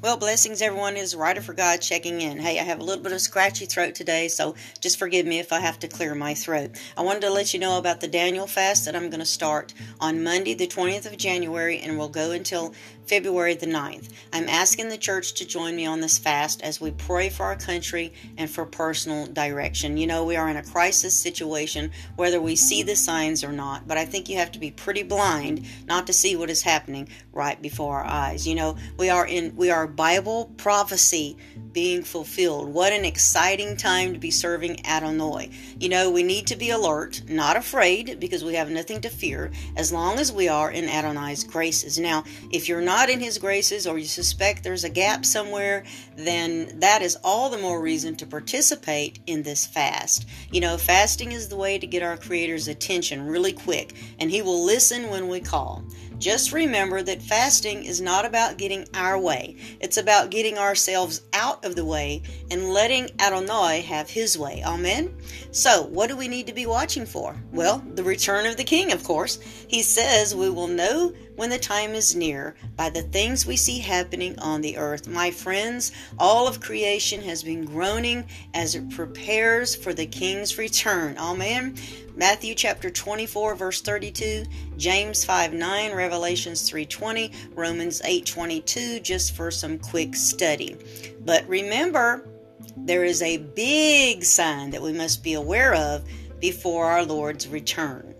Well, blessings, everyone. Is Writer for God checking in. Hey, I have a little bit of scratchy throat today, so just forgive me if I have to clear my throat. I wanted to let you know about the Daniel fast that I'm going to start on Monday, the 20th of January, and we'll go until February the 9th. I'm asking the church to join me on this fast as we pray for our country and for personal direction. You know, we are in a crisis situation, whether we see the signs or not, but I think you have to be pretty blind not to see what is happening right before our eyes. You know, we are in we are Bible prophecy being fulfilled. What an exciting time to be serving Adonai. You know, we need to be alert, not afraid, because we have nothing to fear, as long as we are in Adonai's graces. Now, if you're not in his graces or you suspect there's a gap somewhere, then that is all the more reason to participate in this fast. You know, fasting is the way to get our Creator's attention really quick, and he will listen when we call. Just remember that fasting is not about getting our way. It's about getting ourselves out of the way and letting Adonai have his way. Amen? So, what do we need to be watching for? Well, the return of the King, of course. He says we will know when the time is near by the things we see happening on the earth. My friends, all of creation has been groaning as it prepares for the King's return. Amen. Matthew chapter 24 verse 32, James 5 9, Revelations 3:20, Romans 8:22 just for some quick study. But remember, there is a big sign that we must be aware of before our Lord's return.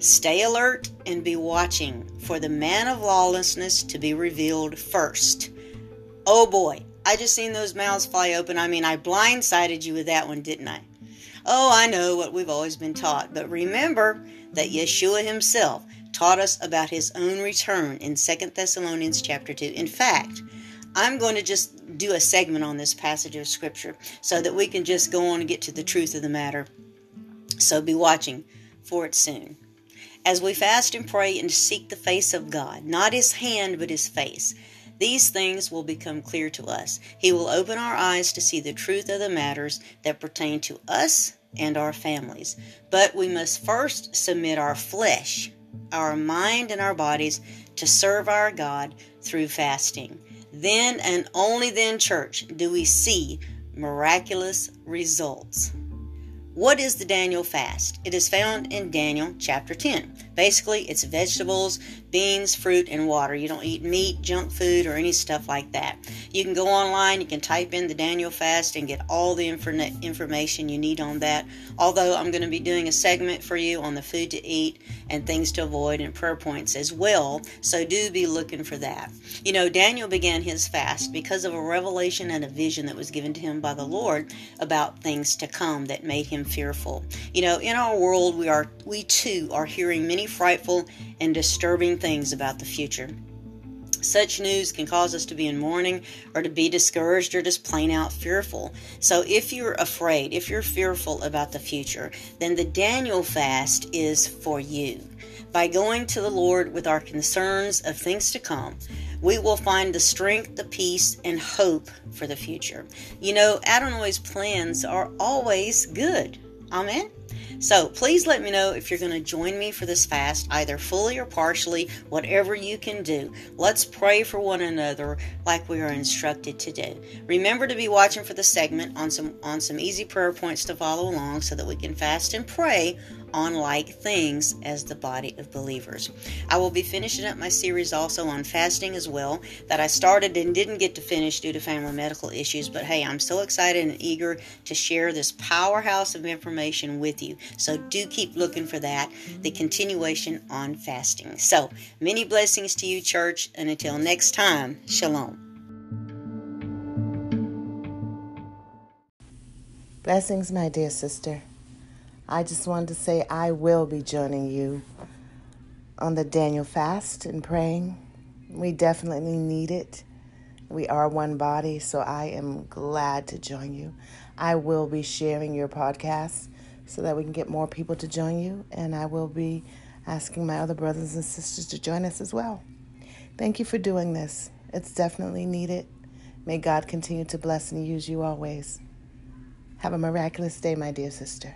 Stay alert and be watching for the man of lawlessness to be revealed first. Oh boy, I just seen those mouths fly open. I mean, I blindsided you with that one, didn't I? Oh, I know what we've always been taught, but remember that Yeshua himself taught us about his own return in 2 Thessalonians chapter 2. In fact, I'm going to just do a segment on this passage of scripture so that we can just go on and get to the truth of the matter. So be watching for it soon. As we fast and pray and seek the face of God, not his hand, but his face, these things will become clear to us. He will open our eyes to see the truth of the matters that pertain to us and our families. But we must first submit our flesh, our mind, and our bodies to serve our God through fasting. Then and only then, church, do we see miraculous results. What is the Daniel fast? It is found in Daniel chapter 10. Basically, it's vegetables, beans, fruit, and water. You don't eat meat, junk food, or any stuff like that. You can go online, you can type in the Daniel fast and get all the infor- information you need on that. Although I'm going to be doing a segment for you on the food to eat and things to avoid and prayer points as well, so do be looking for that. You know, Daniel began his fast because of a revelation and a vision that was given to him by the Lord about things to come that made him fearful. You know, in our world, we are we too are hearing many frightful and disturbing things about the future. Such news can cause us to be in mourning or to be discouraged or just plain out fearful. So, if you're afraid, if you're fearful about the future, then the Daniel fast is for you. By going to the Lord with our concerns of things to come, we will find the strength, the peace, and hope for the future. You know, Adonai's plans are always good. Amen. So please let me know if you're going to join me for this fast, either fully or partially, whatever you can do. Let's pray for one another like we are instructed to do. Remember to be watching for the segment on some on some easy prayer points to follow along so that we can fast and pray on like things as the body of believers. I will be finishing up my series also on fasting as well that I started and didn't get to finish due to family medical issues. But hey, I'm so excited and eager to share this powerhouse of information with you. So do keep looking for that, the continuation on fasting. So many blessings to you, church, and until next time, shalom. Blessings, my dear sister. I just wanted to say I will be joining you on the Daniel fast and praying. We definitely need it. We are one body, so I am glad to join you. I will be sharing your podcast so that we can get more people to join you, and I will be asking my other brothers and sisters to join us as well. Thank you for doing this. It's definitely needed. May God continue to bless and use you always. Have a miraculous day, my dear sister.